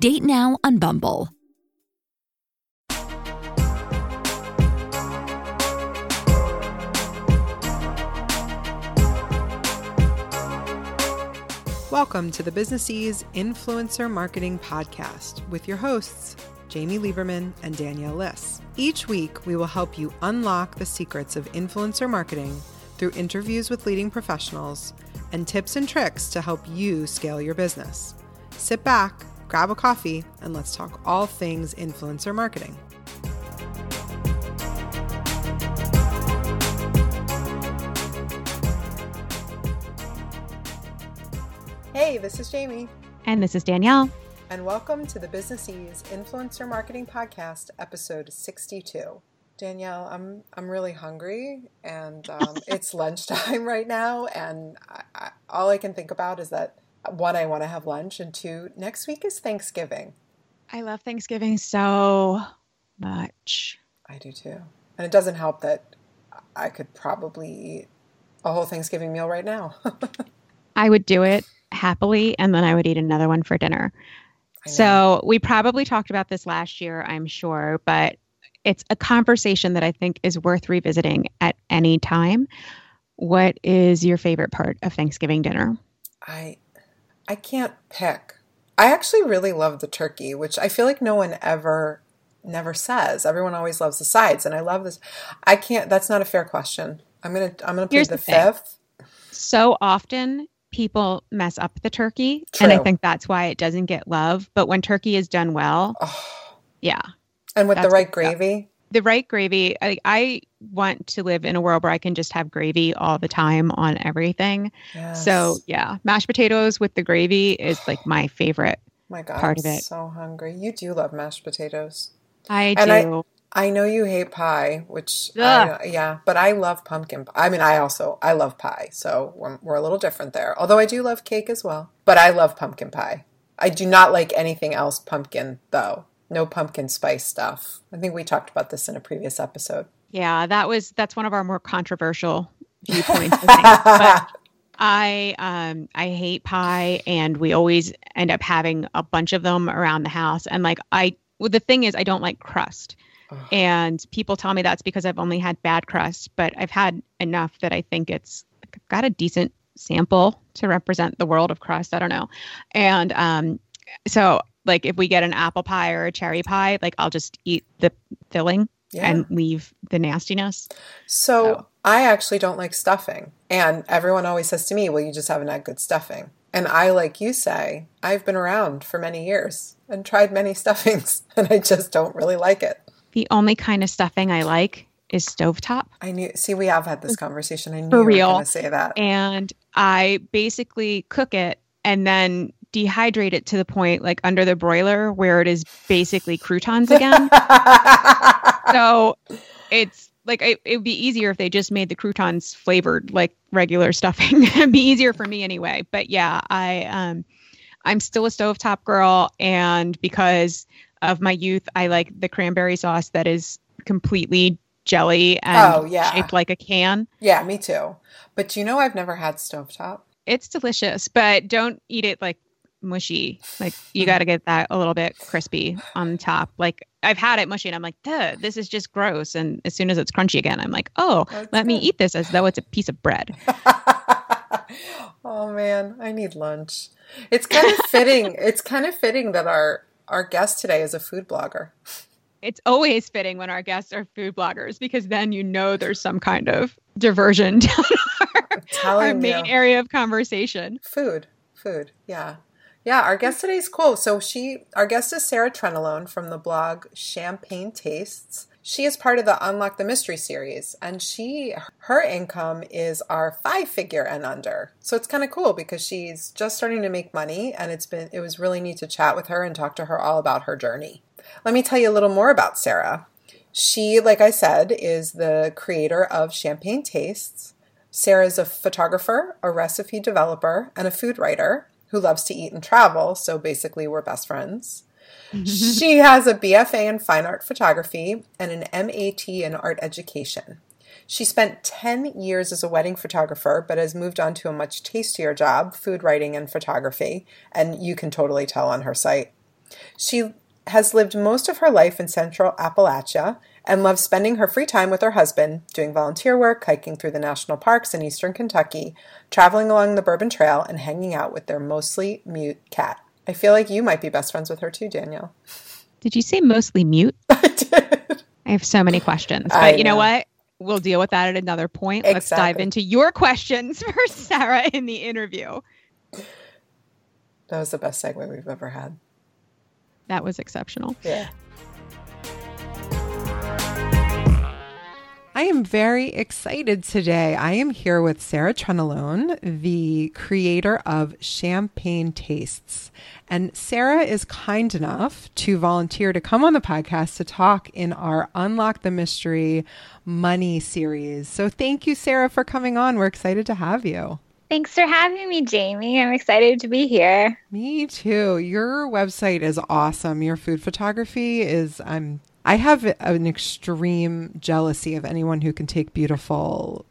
Date now on Bumble. Welcome to the Businessese Influencer Marketing Podcast with your hosts, Jamie Lieberman and Danielle Liss. Each week, we will help you unlock the secrets of influencer marketing through interviews with leading professionals and tips and tricks to help you scale your business. Sit back, grab a coffee, and let's talk all things influencer marketing. Hey, this is Jamie. And this is Danielle. And welcome to the Businessese Influencer Marketing Podcast, episode 62. Danielle, I'm I'm really hungry, and um, it's lunchtime right now, and I, I, all I can think about is that one, I want to have lunch, and two, next week is Thanksgiving. I love Thanksgiving so much. I do too, and it doesn't help that I could probably eat a whole Thanksgiving meal right now. I would do it happily and then I would eat another one for dinner. So we probably talked about this last year, I'm sure, but it's a conversation that I think is worth revisiting at any time. What is your favorite part of Thanksgiving dinner? I I can't pick. I actually really love the turkey, which I feel like no one ever never says. Everyone always loves the sides and I love this. I can't that's not a fair question. I'm going to I'm going to pick the, the fifth. So often people mess up the turkey True. and i think that's why it doesn't get love but when turkey is done well oh. yeah and with the right gravy the right gravy I, I want to live in a world where i can just have gravy all the time on everything yes. so yeah mashed potatoes with the gravy is like my favorite my god part of it so hungry you do love mashed potatoes i and do I know you hate pie, which I, yeah, but I love pumpkin. I mean, I also I love pie, so we're, we're a little different there. Although I do love cake as well, but I love pumpkin pie. I do not like anything else pumpkin though. No pumpkin spice stuff. I think we talked about this in a previous episode. Yeah, that was that's one of our more controversial viewpoints. I, I um I hate pie, and we always end up having a bunch of them around the house. And like I, well, the thing is, I don't like crust. And people tell me that's because I've only had bad crust, but I've had enough that I think it's I've got a decent sample to represent the world of crust. I don't know. And um, so like if we get an apple pie or a cherry pie, like I'll just eat the filling yeah. and leave the nastiness. So, so I actually don't like stuffing. And everyone always says to me, well, you just haven't had good stuffing. And I, like you say, I've been around for many years and tried many stuffings, and I just don't really like it. The only kind of stuffing I like is stovetop. I knew. See, we have had this mm. conversation. I knew For you real. were going to say that. And I basically cook it and then dehydrate it to the point, like under the broiler, where it is basically croutons again. so it's like it, it would be easier if they just made the croutons flavored like regular stuffing. It'd be easier for me anyway. But yeah, I um, I'm still a stovetop girl, and because of my youth, I like the cranberry sauce that is completely jelly and Oh, yeah. shaped like a can. Yeah, me too. But you know, I've never had stovetop. It's delicious, but don't eat it like mushy. Like you got to get that a little bit crispy on top. Like I've had it mushy and I'm like, Duh, this is just gross. And as soon as it's crunchy again, I'm like, oh, That's let me eat this as though it's a piece of bread. oh man, I need lunch. It's kind of fitting. It's kind of fitting that our our guest today is a food blogger. It's always fitting when our guests are food bloggers because then you know there's some kind of diversion down our, our main you. area of conversation. Food, food, yeah, yeah. Our guest today is cool. So she, our guest is Sarah Trenalone from the blog Champagne Tastes. She is part of the Unlock the Mystery series, and she, her income is our five figure and under. So it's kind of cool because she's just starting to make money, and it's been, it was really neat to chat with her and talk to her all about her journey. Let me tell you a little more about Sarah. She, like I said, is the creator of Champagne Tastes. Sarah is a photographer, a recipe developer, and a food writer who loves to eat and travel. So basically, we're best friends. she has a BFA in fine art photography and an MAT in art education. She spent 10 years as a wedding photographer, but has moved on to a much tastier job, food writing and photography, and you can totally tell on her site. She has lived most of her life in central Appalachia and loves spending her free time with her husband, doing volunteer work, hiking through the national parks in eastern Kentucky, traveling along the Bourbon Trail, and hanging out with their mostly mute cat. I feel like you might be best friends with her too, Danielle. Did you say mostly mute? I did. I have so many questions, but I you know know. what? We'll deal with that at another point. Let's dive into your questions for Sarah in the interview. That was the best segue we've ever had. That was exceptional. Yeah. I am very excited today. I am here with Sarah Trenalone, the creator of Champagne Tastes. And Sarah is kind enough to volunteer to come on the podcast to talk in our Unlock the Mystery Money series. So thank you, Sarah, for coming on. We're excited to have you. Thanks for having me, Jamie. I'm excited to be here. Me too. Your website is awesome. Your food photography is I'm I have an extreme jealousy of anyone who can take beautiful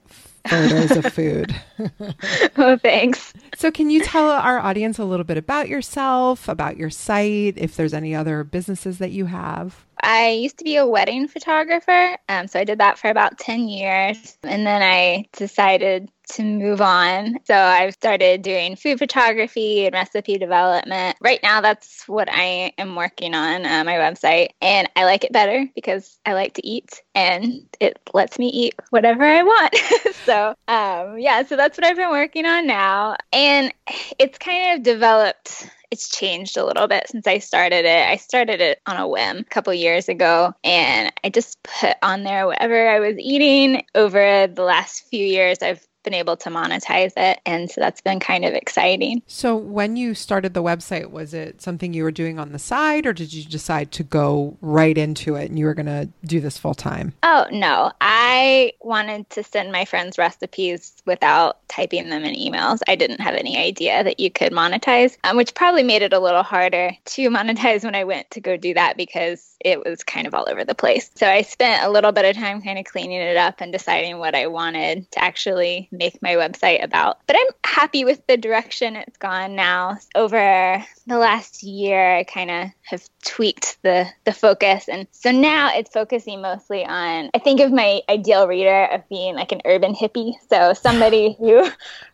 photos of food. oh, thanks. So can you tell our audience a little bit about yourself, about your site, if there's any other businesses that you have? I used to be a wedding photographer, um, so I did that for about 10 years. And then I decided to move on. So I've started doing food photography and recipe development. Right now, that's what I am working on uh, my website. And I like it better because I like to eat and it lets me eat whatever I want. so, um, yeah, so that's what I've been working on now. And it's kind of developed it's changed a little bit since I started it. I started it on a whim a couple years ago, and I just put on there whatever I was eating. Over the last few years, I've been able to monetize it, and so that's been kind of exciting. So when you started the website, was it something you were doing on the side or did you decide to go right into it and you were going to do this full time? Oh, no. I wanted to send my friends recipes without typing them in emails. I didn't have any idea that you could monetize, um, which probably made it a little harder to monetize when I went to go do that because it was kind of all over the place. So I spent a little bit of time kind of cleaning it up and deciding what I wanted to actually make my website about. But I'm happy with the direction it's gone now. Over the last year, I kind of have tweaked the the focus and so now it's focusing mostly on I think of my ideal reader of being like an urban hippie. So somebody who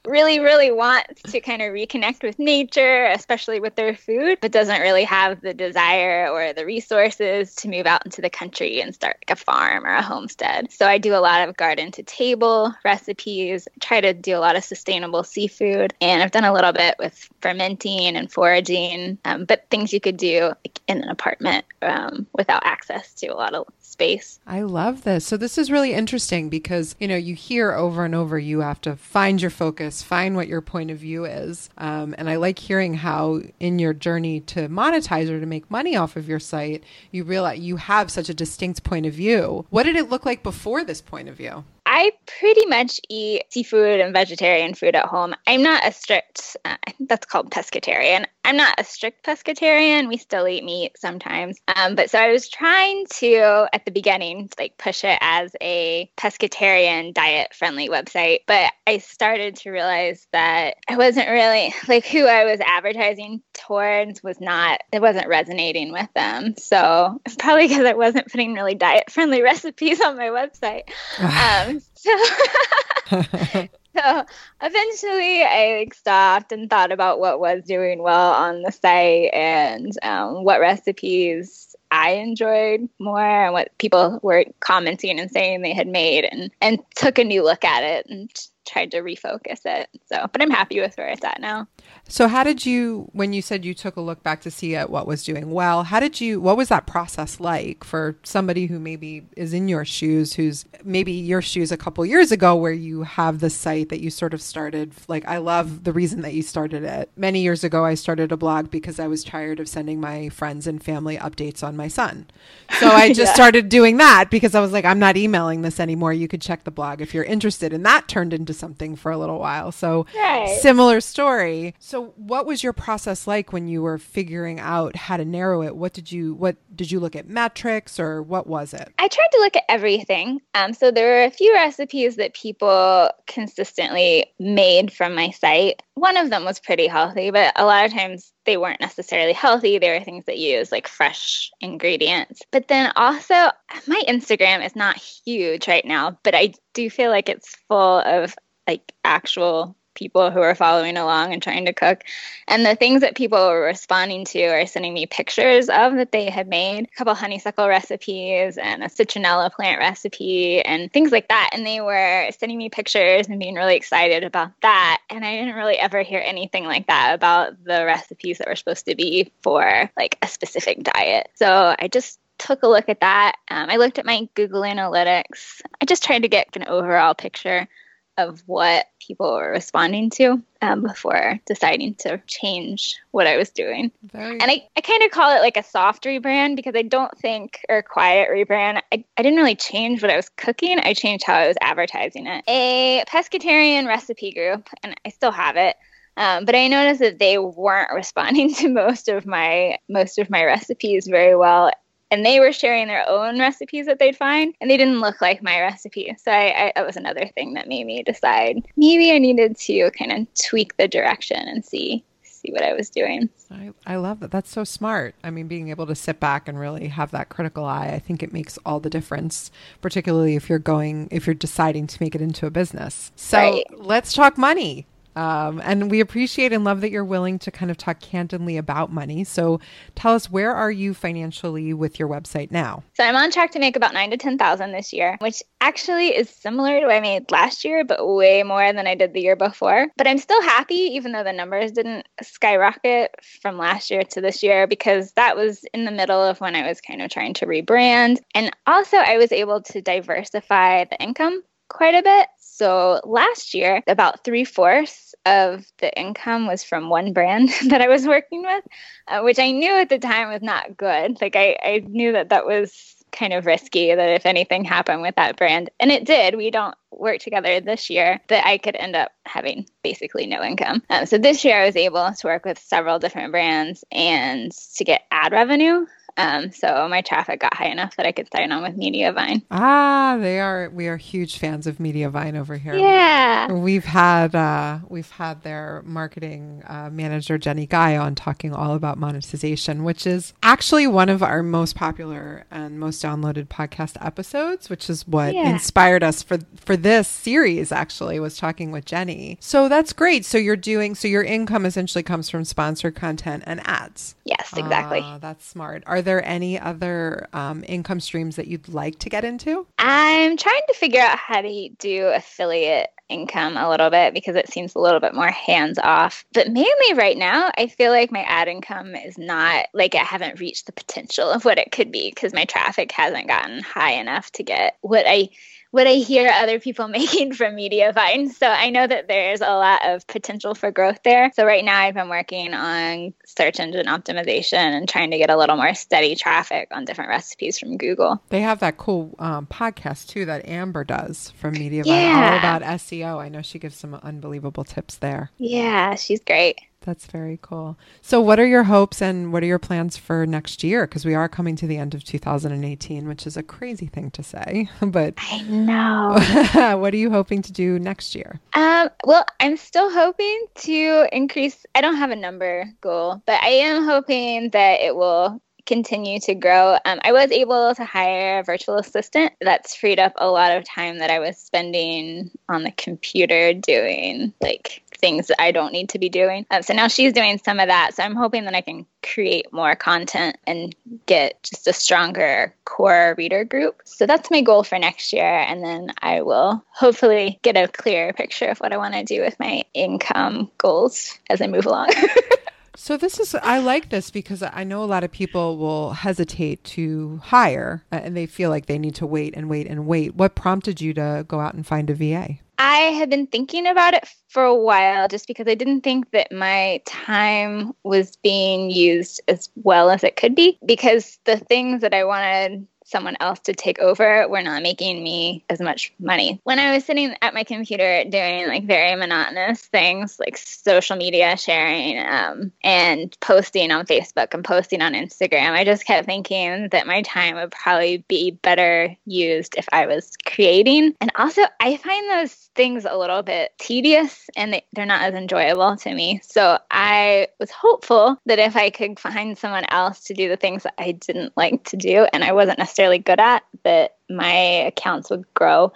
really, really wants to kind of reconnect with nature, especially with their food, but doesn't really have the desire or the resources to move out into the country and start like a farm or a homestead. So I do a lot of garden to table recipes, try to do a lot of sustainable seafood, and I've done a little bit with fermenting and foraging, um, but things you could do like, in an apartment um, without access to a lot of space. I love this. So this is really interesting because, you know, you hear over and over you have to find your focus, find what your point of view is. Um, and I like hearing how in your journey to monetize or to make money off of your site, you realize you have such a distinct point of view. What did it look like before this point of view? I pretty much eat seafood and vegetarian food at home. I'm not a strict, uh, I think that's called pescatarian. I'm not a strict pescatarian. We still eat meat sometimes. Um, but so I was trying to, at the beginning, like push it as a pescatarian diet friendly website. But I started to realize that I wasn't really like who I was advertising towards was not, it wasn't resonating with them. So it's probably because I wasn't putting really diet friendly recipes on my website. so so eventually I like stopped and thought about what was doing well on the site and um, what recipes I enjoyed more and what people were commenting and saying they had made and and took a new look at it and tried to refocus it. So, but I'm happy with where it's at now. So, how did you, when you said you took a look back to see at what was doing well, how did you, what was that process like for somebody who maybe is in your shoes, who's maybe your shoes a couple years ago, where you have the site that you sort of started? Like, I love the reason that you started it. Many years ago, I started a blog because I was tired of sending my friends and family updates on my son. So, I just yeah. started doing that because I was like, I'm not emailing this anymore. You could check the blog if you're interested. And that turned into something for a little while. So, right. similar story. So, what was your process like when you were figuring out how to narrow it? What did you what did you look at metrics or what was it? I tried to look at everything. Um, so there were a few recipes that people consistently made from my site. One of them was pretty healthy, but a lot of times they weren't necessarily healthy. They were things that use like fresh ingredients. But then also, my Instagram is not huge right now, but I do feel like it's full of like actual people who are following along and trying to cook. And the things that people were responding to are sending me pictures of that they had made a couple honeysuckle recipes and a citronella plant recipe and things like that. And they were sending me pictures and being really excited about that. And I didn't really ever hear anything like that about the recipes that were supposed to be for like a specific diet. So I just took a look at that. Um, I looked at my Google Analytics. I just tried to get an overall picture of what people were responding to um, before deciding to change what I was doing. Very and I, I kind of call it like a soft rebrand because I don't think, or quiet rebrand, I, I didn't really change what I was cooking. I changed how I was advertising it. A pescatarian recipe group, and I still have it. Um, but I noticed that they weren't responding to most of my most of my recipes very well, and they were sharing their own recipes that they'd find and they didn't look like my recipe. So I, I, that was another thing that made me decide maybe i needed to kind of tweak the direction and see see what i was doing. I, I love that. That's so smart. I mean being able to sit back and really have that critical eye i think it makes all the difference particularly if you're going if you're deciding to make it into a business. So right. let's talk money um, and we appreciate and love that you're willing to kind of talk candidly about money. So tell us where are you financially with your website now? So I'm on track to make about nine to ten thousand this year, which actually is similar to what I made last year, but way more than I did the year before. But I'm still happy, even though the numbers didn't skyrocket from last year to this year, because that was in the middle of when I was kind of trying to rebrand. And also, I was able to diversify the income quite a bit. So last year, about three fourths of the income was from one brand that I was working with, uh, which I knew at the time was not good. Like I, I knew that that was kind of risky that if anything happened with that brand, and it did, we don't work together this year, that I could end up having basically no income. Um, so this year I was able to work with several different brands and to get ad revenue. Um, so my traffic got high enough that I could sign on with Mediavine. Ah, they are. We are huge fans of Mediavine over here. Yeah, we've had uh, we've had their marketing uh, manager Jenny Guy on talking all about monetization, which is actually one of our most popular and most downloaded podcast episodes. Which is what yeah. inspired us for for this series. Actually, was talking with Jenny. So that's great. So you're doing so your income essentially comes from sponsored content and ads. Yes, exactly. Uh, that's smart. Are there any other um, income streams that you'd like to get into? I'm trying to figure out how to do affiliate income a little bit because it seems a little bit more hands off. But mainly right now, I feel like my ad income is not like I haven't reached the potential of what it could be because my traffic hasn't gotten high enough to get what I what I hear other people making from Mediavine. So I know that there's a lot of potential for growth there. So right now I've been working on search engine optimization and trying to get a little more steady traffic on different recipes from Google. They have that cool um, podcast too that Amber does from Mediavine yeah. all about SEO. I know she gives some unbelievable tips there. Yeah, she's great. That's very cool. So, what are your hopes and what are your plans for next year? Because we are coming to the end of 2018, which is a crazy thing to say. But I know. what are you hoping to do next year? Um, well, I'm still hoping to increase. I don't have a number goal, but I am hoping that it will continue to grow. Um, I was able to hire a virtual assistant. That's freed up a lot of time that I was spending on the computer doing like things that I don't need to be doing. Um, so now she's doing some of that. So I'm hoping that I can create more content and get just a stronger core reader group. So that's my goal for next year. And then I will hopefully get a clearer picture of what I want to do with my income goals as I move along. So this is I like this because I know a lot of people will hesitate to hire uh, and they feel like they need to wait and wait and wait. What prompted you to go out and find a VA? I had been thinking about it for a while just because I didn't think that my time was being used as well as it could be because the things that I wanted someone else to take over were not making me as much money. When I was sitting at my computer doing like very monotonous things like social media sharing um, and posting on Facebook and posting on Instagram, I just kept thinking that my time would probably be better used if I was creating. And also, I find those things a little bit tedious and they, they're not as enjoyable to me. So I was hopeful that if I could find someone else to do the things that I didn't like to do and I wasn't necessarily necessarily good at, that my accounts would grow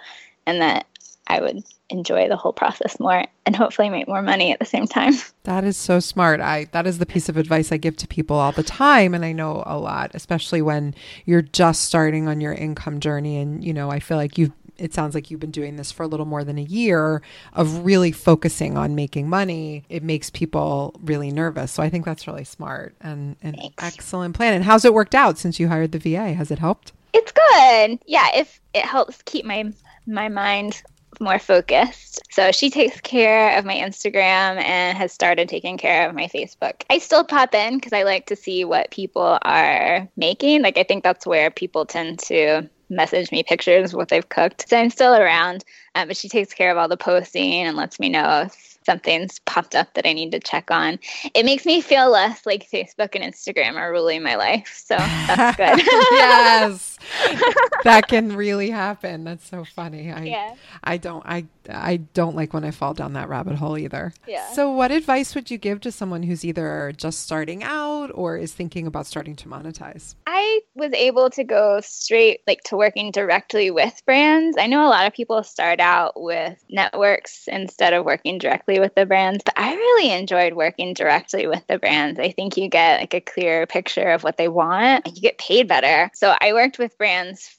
and that I would enjoy the whole process more and hopefully make more money at the same time. That is so smart. I that is the piece of advice I give to people all the time and I know a lot, especially when you're just starting on your income journey and you know, I feel like you've it sounds like you've been doing this for a little more than a year of really focusing on making money. It makes people really nervous. So I think that's really smart and an excellent plan. And how's it worked out since you hired the VA? Has it helped? It's good. Yeah, if it helps keep my my mind more focused. So she takes care of my Instagram and has started taking care of my Facebook. I still pop in because I like to see what people are making. Like I think that's where people tend to message me pictures of what they've cooked. So I'm still around, um, but she takes care of all the posting and lets me know if something's popped up that I need to check on. It makes me feel less like Facebook and Instagram are ruling my life. So that's good. yes. that can really happen. That's so funny. I yeah. I don't I I don't like when I fall down that rabbit hole either. Yeah. So what advice would you give to someone who's either just starting out or is thinking about starting to monetize? I was able to go straight like to working directly with brands. I know a lot of people start out with networks instead of working directly with the brands, but I really enjoyed working directly with the brands. I think you get like a clearer picture of what they want you get paid better. So I worked with brands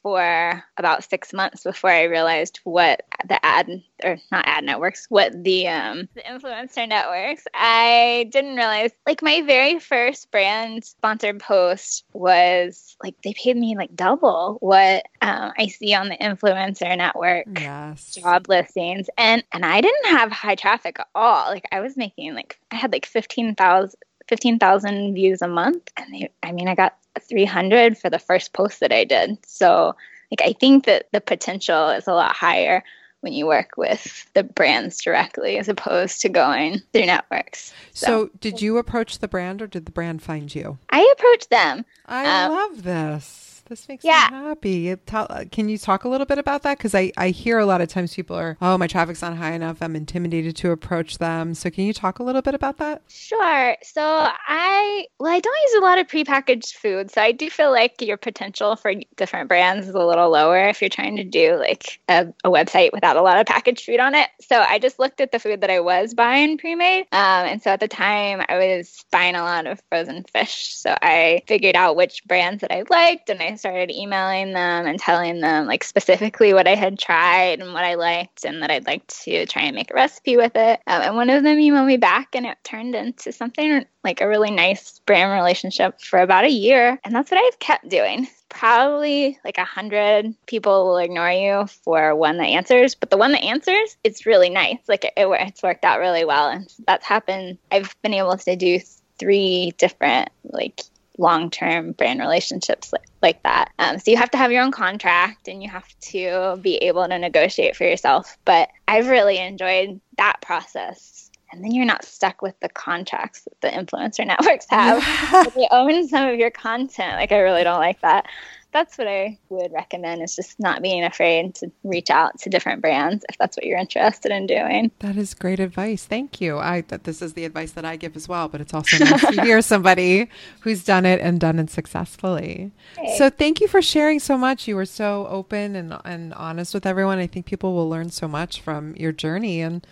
for about 6 months before I realized what the ad or not ad networks, what the um the influencer networks. I didn't realize like my very first brand sponsored post was like they paid me like double what um, I see on the influencer network yes. job listings, and and I didn't have high traffic at all. Like I was making like I had like fifteen thousand 15,000 views a month. And they, I mean, I got 300 for the first post that I did. So, like, I think that the potential is a lot higher when you work with the brands directly as opposed to going through networks. So, so did you approach the brand or did the brand find you? I approached them. I um, love this. This makes yeah. me happy. Tell, uh, can you talk a little bit about that? Because I, I hear a lot of times people are, oh, my traffic's not high enough. I'm intimidated to approach them. So can you talk a little bit about that? Sure. So I, well, I don't use a lot of prepackaged food. So I do feel like your potential for different brands is a little lower if you're trying to do like a, a website without a lot of packaged food on it. So I just looked at the food that I was buying pre-made. Um, and so at the time I was buying a lot of frozen fish. So I figured out which brands that I liked and I started emailing them and telling them like specifically what I had tried and what I liked and that I'd like to try and make a recipe with it. Um, and one of them emailed me back and it turned into something like a really nice brand relationship for about a year. And that's what I've kept doing probably like a hundred people will ignore you for one that answers, but the one that answers, it's really nice. Like it, it, it's worked out really well, and that's happened. I've been able to do three different like long-term brand relationships like, like that. Um, so you have to have your own contract, and you have to be able to negotiate for yourself. But I've really enjoyed that process and then you're not stuck with the contracts that the influencer networks have. they own some of your content. Like I really don't like that. That's what I would recommend is just not being afraid to reach out to different brands if that's what you're interested in doing. That is great advice. Thank you. I that this is the advice that I give as well, but it's also nice to hear somebody who's done it and done it successfully. Hey. So thank you for sharing so much. You were so open and and honest with everyone. I think people will learn so much from your journey and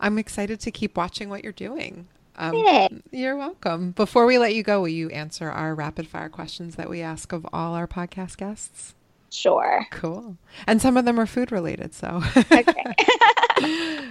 I'm excited to keep watching what you're doing. Um. You're welcome. Before we let you go, will you answer our rapid fire questions that we ask of all our podcast guests? Sure. Cool. And some of them are food related. So, okay.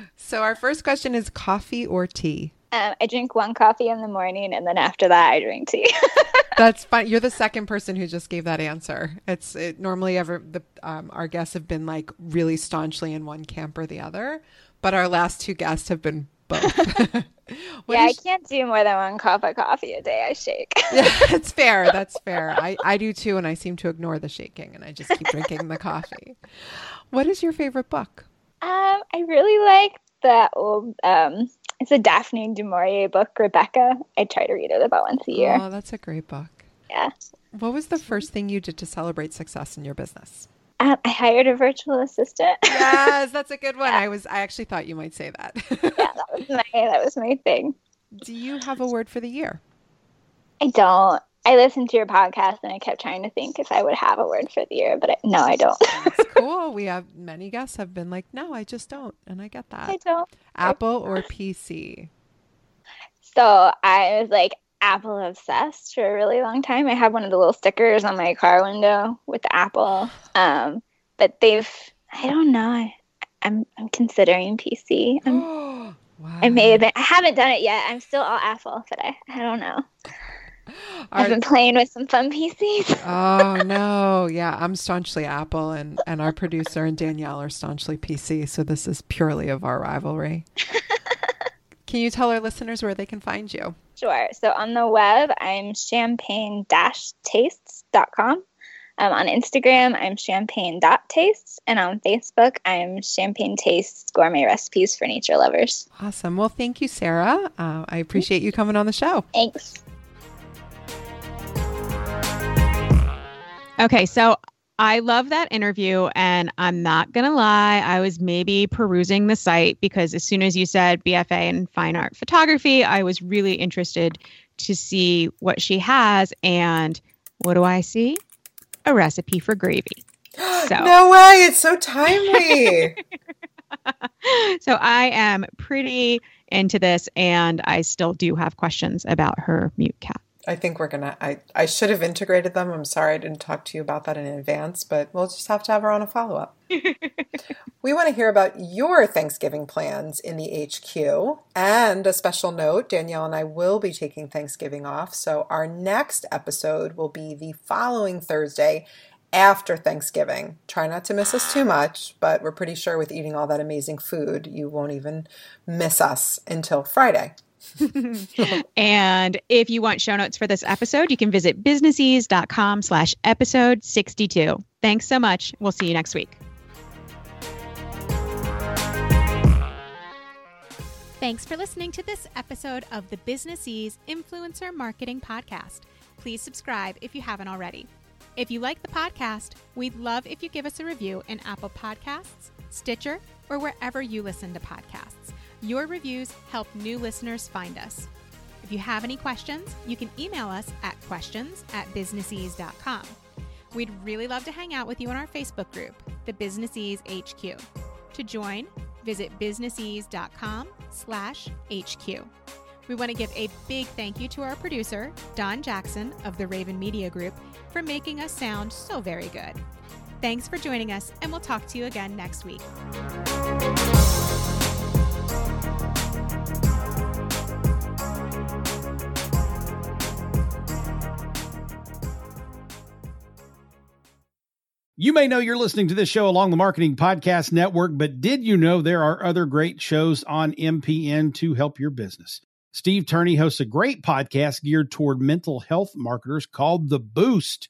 so, our first question is coffee or tea? Um, I drink one coffee in the morning, and then after that, I drink tea. That's fine. You're the second person who just gave that answer. It's it, normally ever the um, our guests have been like really staunchly in one camp or the other but our last two guests have been both. yeah, I can't do more than one cup of coffee a day. I shake. yeah, that's fair. That's fair. I, I do too, and I seem to ignore the shaking and I just keep drinking the coffee. What is your favorite book? Um, I really like that old um it's a Daphne du Maurier book, Rebecca. I try to read it about once a year. Oh, that's a great book. Yeah. What was the first thing you did to celebrate success in your business? Um, I hired a virtual assistant. yes, that's a good one. Yeah. I was I actually thought you might say that. yeah, that was my that was my thing. Do you have a word for the year? I don't. I listened to your podcast and I kept trying to think if I would have a word for the year, but I, no, I don't. That's cool. We have many guests have been like, no, I just don't, and I get that. I don't. Apple or PC? So I was like, Apple obsessed for a really long time. I have one of the little stickers on my car window with the Apple. Um, but they've I don't know. I, am I'm, I'm considering PC. I'm, wow. I may have been, I haven't done it yet. I'm still all Apple, but I I don't know. Are, I've been playing with some fun PCs. oh no, yeah, I'm staunchly Apple, and and our producer and Danielle are staunchly PC. So this is purely of our rivalry. can you tell our listeners where they can find you? Sure. So on the web, I'm champagne-tastes.com. Um, on Instagram, I'm champagne.tastes. And on Facebook, I'm Champagne Tastes Gourmet Recipes for Nature Lovers. Awesome. Well, thank you, Sarah. Uh, I appreciate you coming on the show. Thanks. Okay, so I love that interview. And I'm not going to lie, I was maybe perusing the site because as soon as you said BFA in fine art photography, I was really interested to see what she has. And what do I see? A recipe for gravy. So. no way. It's so timely. so I am pretty into this, and I still do have questions about her mute cat. I think we're gonna. I I should have integrated them. I'm sorry I didn't talk to you about that in advance, but we'll just have to have her on a follow up. we want to hear about your Thanksgiving plans in the HQ. And a special note Danielle and I will be taking Thanksgiving off. So our next episode will be the following Thursday after Thanksgiving. Try not to miss us too much, but we're pretty sure with eating all that amazing food, you won't even miss us until Friday. and if you want show notes for this episode, you can visit businessese.com slash episode 62. Thanks so much. We'll see you next week. Thanks for listening to this episode of the Businessese Influencer Marketing Podcast. Please subscribe if you haven't already. If you like the podcast, we'd love if you give us a review in Apple Podcasts, Stitcher, or wherever you listen to podcasts. Your reviews help new listeners find us. If you have any questions, you can email us at questions at businessese.com. We'd really love to hang out with you in our Facebook group, the Businessese HQ. To join, visit businessese.com slash HQ. We want to give a big thank you to our producer, Don Jackson of the Raven Media Group, for making us sound so very good. Thanks for joining us, and we'll talk to you again next week. You may know you're listening to this show along the Marketing Podcast Network, but did you know there are other great shows on MPN to help your business? Steve Turney hosts a great podcast geared toward mental health marketers called The Boost.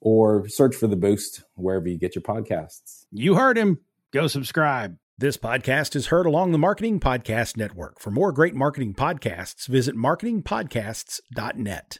or search for The Boost wherever you get your podcasts. You heard him. Go subscribe. This podcast is heard along the Marketing Podcast Network. For more great marketing podcasts, visit marketingpodcasts.net.